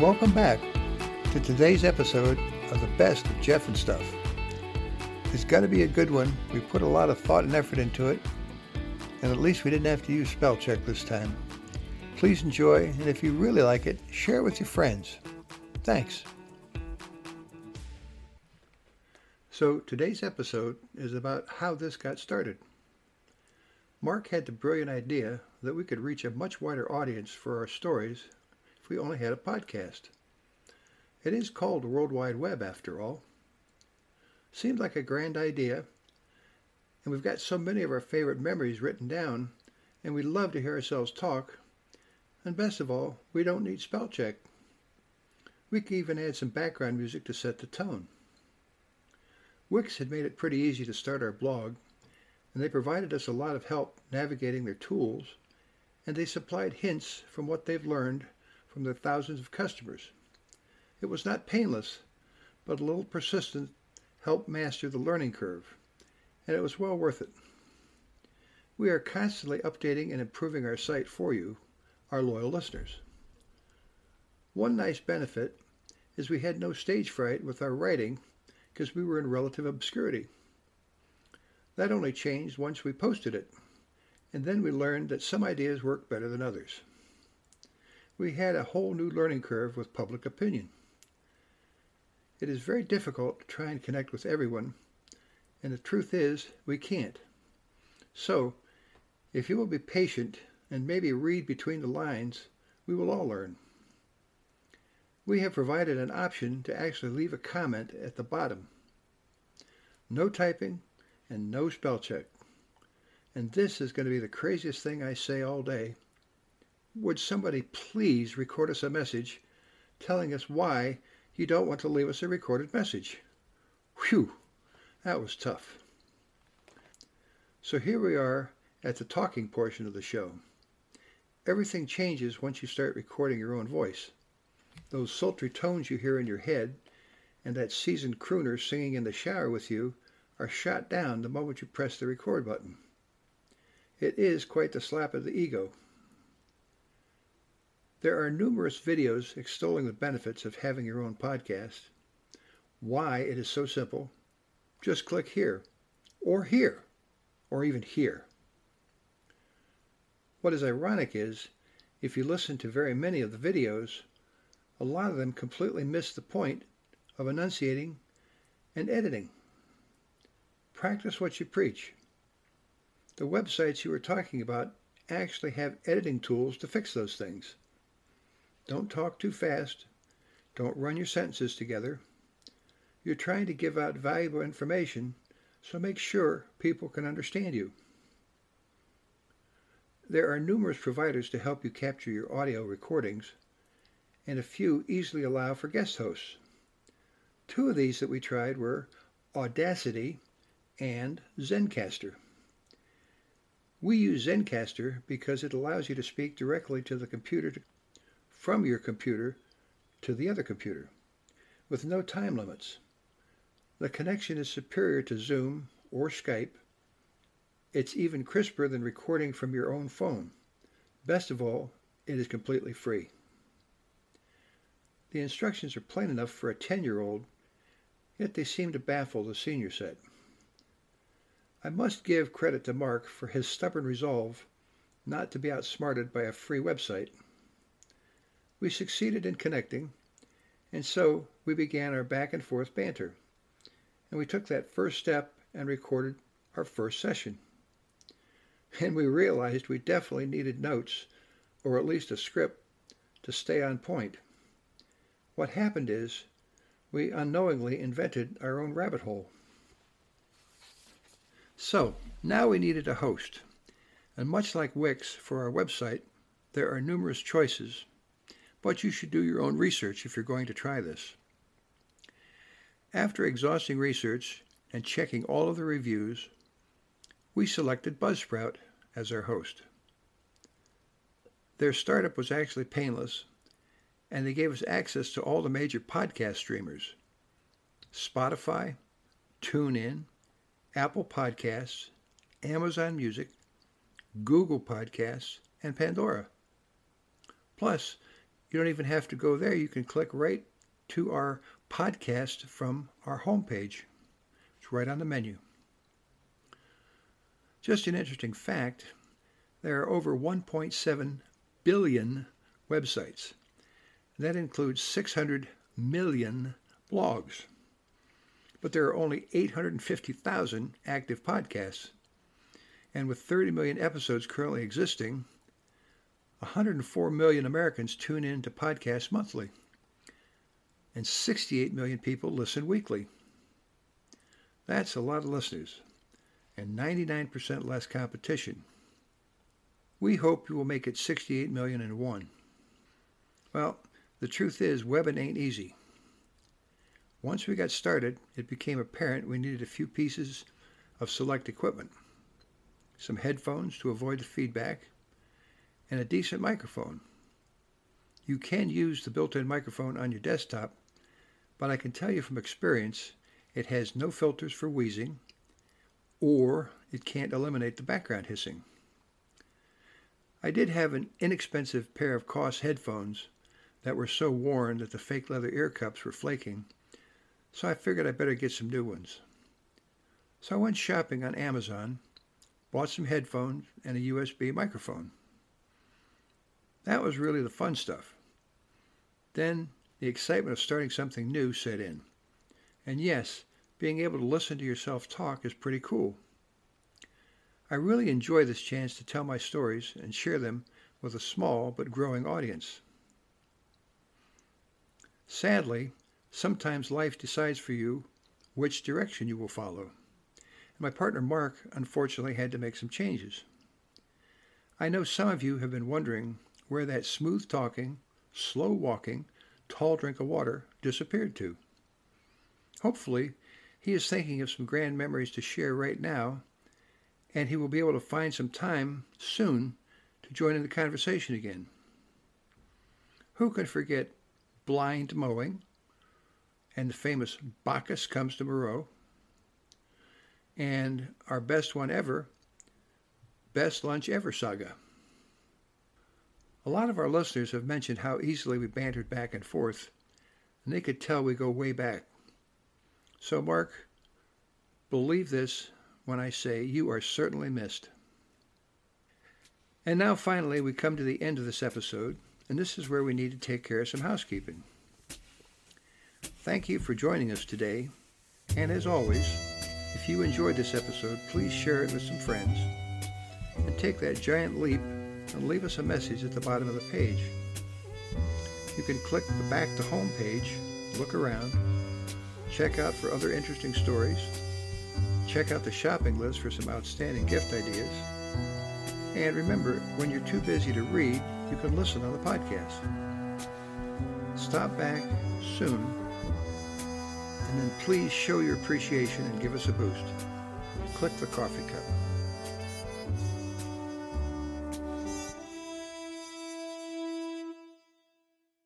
Welcome back to today's episode of the best of Jeff and Stuff. It's got to be a good one. We put a lot of thought and effort into it, and at least we didn't have to use spell check this time. Please enjoy, and if you really like it, share it with your friends. Thanks. So, today's episode is about how this got started. Mark had the brilliant idea that we could reach a much wider audience for our stories we only had a podcast. It is called World Wide Web, after all. Seemed like a grand idea, and we've got so many of our favorite memories written down, and we'd love to hear ourselves talk. And best of all, we don't need spell check. We could even add some background music to set the tone. Wix had made it pretty easy to start our blog, and they provided us a lot of help navigating their tools, and they supplied hints from what they've learned from their thousands of customers. It was not painless, but a little persistence helped master the learning curve, and it was well worth it. We are constantly updating and improving our site for you, our loyal listeners. One nice benefit is we had no stage fright with our writing because we were in relative obscurity. That only changed once we posted it, and then we learned that some ideas work better than others. We had a whole new learning curve with public opinion. It is very difficult to try and connect with everyone, and the truth is, we can't. So, if you will be patient and maybe read between the lines, we will all learn. We have provided an option to actually leave a comment at the bottom. No typing and no spell check. And this is going to be the craziest thing I say all day. Would somebody please record us a message telling us why you don't want to leave us a recorded message? Whew, that was tough. So here we are at the talking portion of the show. Everything changes once you start recording your own voice. Those sultry tones you hear in your head and that seasoned crooner singing in the shower with you are shot down the moment you press the record button. It is quite the slap of the ego. There are numerous videos extolling the benefits of having your own podcast, why it is so simple. Just click here, or here, or even here. What is ironic is, if you listen to very many of the videos, a lot of them completely miss the point of enunciating and editing. Practice what you preach. The websites you were talking about actually have editing tools to fix those things. Don't talk too fast. Don't run your sentences together. You're trying to give out valuable information, so make sure people can understand you. There are numerous providers to help you capture your audio recordings, and a few easily allow for guest hosts. Two of these that we tried were Audacity and Zencastr. We use Zencastr because it allows you to speak directly to the computer from your computer to the other computer with no time limits. The connection is superior to Zoom or Skype. It's even crisper than recording from your own phone. Best of all, it is completely free. The instructions are plain enough for a 10 year old, yet they seem to baffle the senior set. I must give credit to Mark for his stubborn resolve not to be outsmarted by a free website. We succeeded in connecting, and so we began our back and forth banter, and we took that first step and recorded our first session. And we realized we definitely needed notes, or at least a script, to stay on point. What happened is we unknowingly invented our own rabbit hole. So now we needed a host. And much like Wix for our website, there are numerous choices, but you should do your own research if you're going to try this. After exhausting research and checking all of the reviews, we selected Buzzsprout as our host. Their startup was actually painless, and they gave us access to all the major podcast streamers Spotify, TuneIn, Apple Podcasts, Amazon Music, Google Podcasts, and Pandora. Plus, You don't even have to go there. You can click right to our podcast from our homepage. It's right on the menu. Just an interesting fact, there are over 1.7 billion websites. That includes 600 million blogs. But there are only 850,000 active podcasts. And with 30 million episodes currently existing, 104 million Americans tune in to podcasts monthly. And 68 million people listen weekly. That's a lot of listeners and 99% less competition. We hope you will make it 68 million and one. Well, the truth is, webbing ain't easy. Once we got started, it became apparent we needed a few pieces of select equipment. Some headphones to avoid the feedback, and a decent microphone. You can use the built-in microphone on your desktop, but I can tell you from experience, it has no filters for wheezing, or it can't eliminate the background hissing. I did have an inexpensive pair of Koss headphones that were so worn that the fake leather ear cups were flaking, so I figured I better get some new ones. So I went shopping on Amazon, bought some headphones and a USB microphone. That was really the fun stuff. Then the excitement of starting something new set in. And yes, being able to listen to yourself talk is pretty cool. I really enjoy this chance to tell my stories and share them with a small but growing audience. Sadly, sometimes life decides for you which direction you will follow. And my partner Mark unfortunately had to make some changes. I know some of you have been wondering where that smooth talking, slow walking, tall drink of water disappeared to. Hopefully, he is thinking of some grand memories to share right now and he will be able to find some time soon to join in the conversation again. Who can forget blind mowing and the famous Bacchus comes to Moreau and our best one ever, Best Lunch Ever saga. A lot of our listeners have mentioned how easily we bantered back and forth, and they could tell we go way back. So, Mark, believe this when I say you are certainly missed. And now finally we come to the end of this episode, and this is where we need to take care of some housekeeping. Thank you for joining us today, and as always, if you enjoyed this episode, please share it with some friends, and take that giant leap and leave us a message at the bottom of the page. You can click the back to home page, look around, check out for other interesting stories, Check out the shopping list for some outstanding gift ideas. And remember, when you're too busy to read, you can listen on the podcast. Stop back soon, and then please show your appreciation and give us a boost. Click the coffee cup.